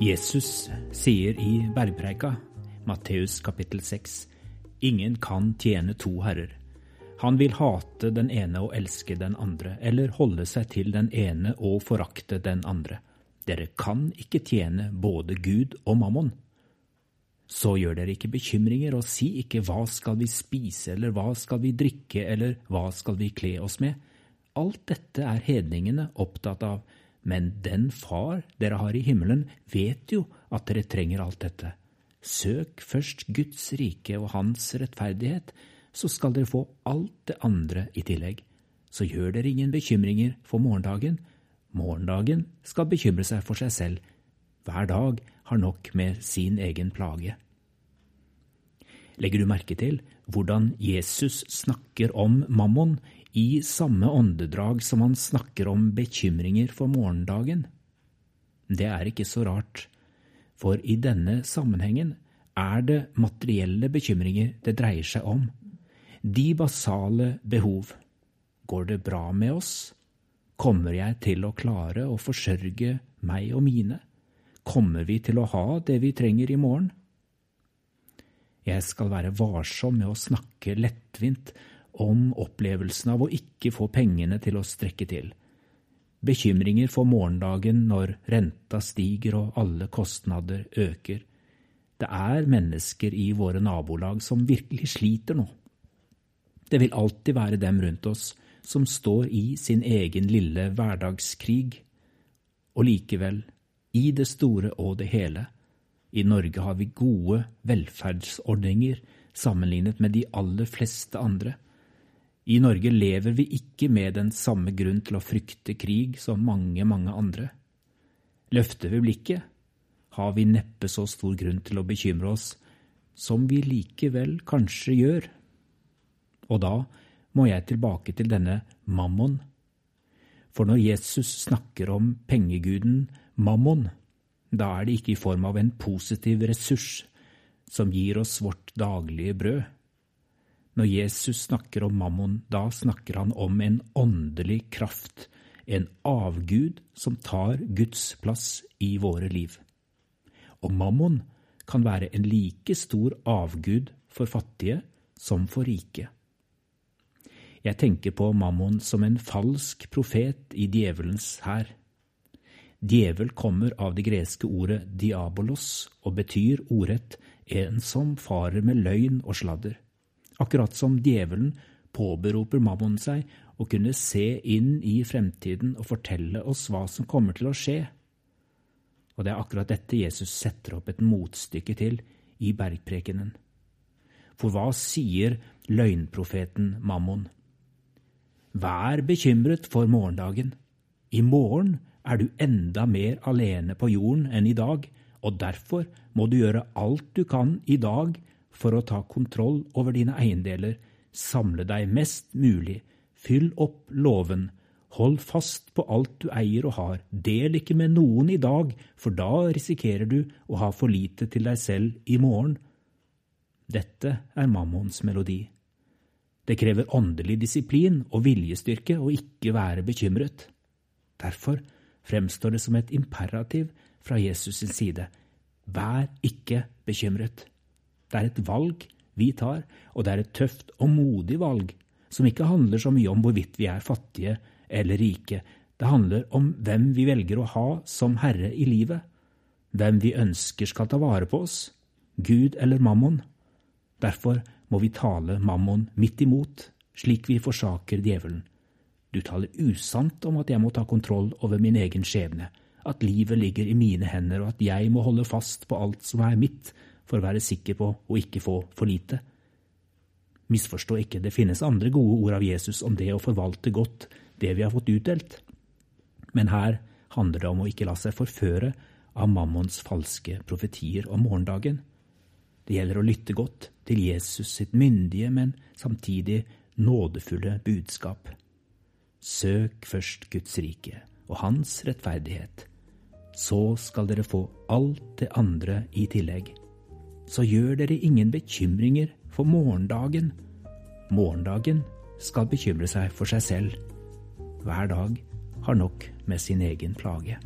Jesus sier i bergpreika, Matteus kapittel 6, ingen kan tjene to herrer. Han vil hate den ene og elske den andre, eller holde seg til den ene og forakte den andre. Dere kan ikke tjene både Gud og mammon. Så gjør dere ikke bekymringer, og si ikke hva skal vi spise, eller hva skal vi drikke, eller hva skal vi kle oss med. Alt dette er hedningene opptatt av, men den Far dere har i himmelen, vet jo at dere trenger alt dette. Søk først Guds rike og Hans rettferdighet, så skal dere få alt det andre i tillegg. Så gjør dere ingen bekymringer for morgendagen. Morgendagen skal bekymre seg for seg selv. Hver dag har nok med sin egen plage. Legger du merke til hvordan Jesus snakker om mammon i samme åndedrag som han snakker om bekymringer for morgendagen. Det er ikke så rart, for i denne sammenhengen er det materielle bekymringer det dreier seg om. De basale behov. Går det bra med oss? Kommer jeg til å klare å forsørge meg og mine? Kommer vi til å ha det vi trenger i morgen? Jeg skal være varsom med å snakke lettvint om opplevelsen av å ikke få pengene til å strekke til. Bekymringer for morgendagen når renta stiger og alle kostnader øker. Det er mennesker i våre nabolag som virkelig sliter nå. Det vil alltid være dem rundt oss som står i sin egen lille hverdagskrig. Og likevel, i det store og det hele, i Norge har vi gode velferdsordninger sammenlignet med de aller fleste andre. I Norge lever vi ikke med den samme grunn til å frykte krig som mange, mange andre. Løfter vi blikket, har vi neppe så stor grunn til å bekymre oss som vi likevel kanskje gjør. Og da må jeg tilbake til denne mammon. For når Jesus snakker om pengeguden mammon, da er det ikke i form av en positiv ressurs som gir oss vårt daglige brød. Når Jesus snakker om mammon, da snakker han om en åndelig kraft, en avgud som tar Guds plass i våre liv. Og mammon kan være en like stor avgud for fattige som for rike. Jeg tenker på mammon som en falsk profet i djevelens hær. Djevel kommer av det greske ordet diabolos og betyr ordrett en som farer med løgn og sladder akkurat som djevelen påberoper mammon seg å kunne se inn i fremtiden og fortelle oss hva som kommer til å skje. Og det er akkurat dette Jesus setter opp et motstykke til i bergprekenen. For hva sier løgnprofeten Mammon? Vær bekymret for morgendagen. I morgen er du enda mer alene på jorden enn i dag, og derfor må du gjøre alt du kan i dag for å ta kontroll over dine eiendeler, samle deg mest mulig, fyll opp låven, hold fast på alt du eier og har, del ikke med noen i dag, for da risikerer du å ha for lite til deg selv i morgen. Dette er mammons melodi. Det krever åndelig disiplin og viljestyrke å ikke være bekymret. Derfor fremstår det som et imperativ fra Jesus sin side. Vær ikke bekymret. Det er et valg vi tar, og det er et tøft og modig valg, som ikke handler så mye om hvorvidt vi er fattige eller rike. Det handler om hvem vi velger å ha som herre i livet, hvem vi ønsker skal ta vare på oss, Gud eller mammon. Derfor må vi tale mammon midt imot, slik vi forsaker djevelen. Du taler usant om at jeg må ta kontroll over min egen skjebne, at livet ligger i mine hender, og at jeg må holde fast på alt som er mitt, for å være sikker på å ikke få for lite. Misforstå ikke, det finnes andre gode ord av Jesus om det å forvalte godt det vi har fått utdelt. Men her handler det om å ikke la seg forføre av mammons falske profetier om morgendagen. Det gjelder å lytte godt til Jesus sitt myndige, men samtidig nådefulle budskap. Søk først Guds rike og Hans rettferdighet. så skal dere få alt det andre i tillegg. Så gjør dere ingen bekymringer for morgendagen. Morgendagen skal bekymre seg for seg selv. Hver dag har nok med sin egen plage.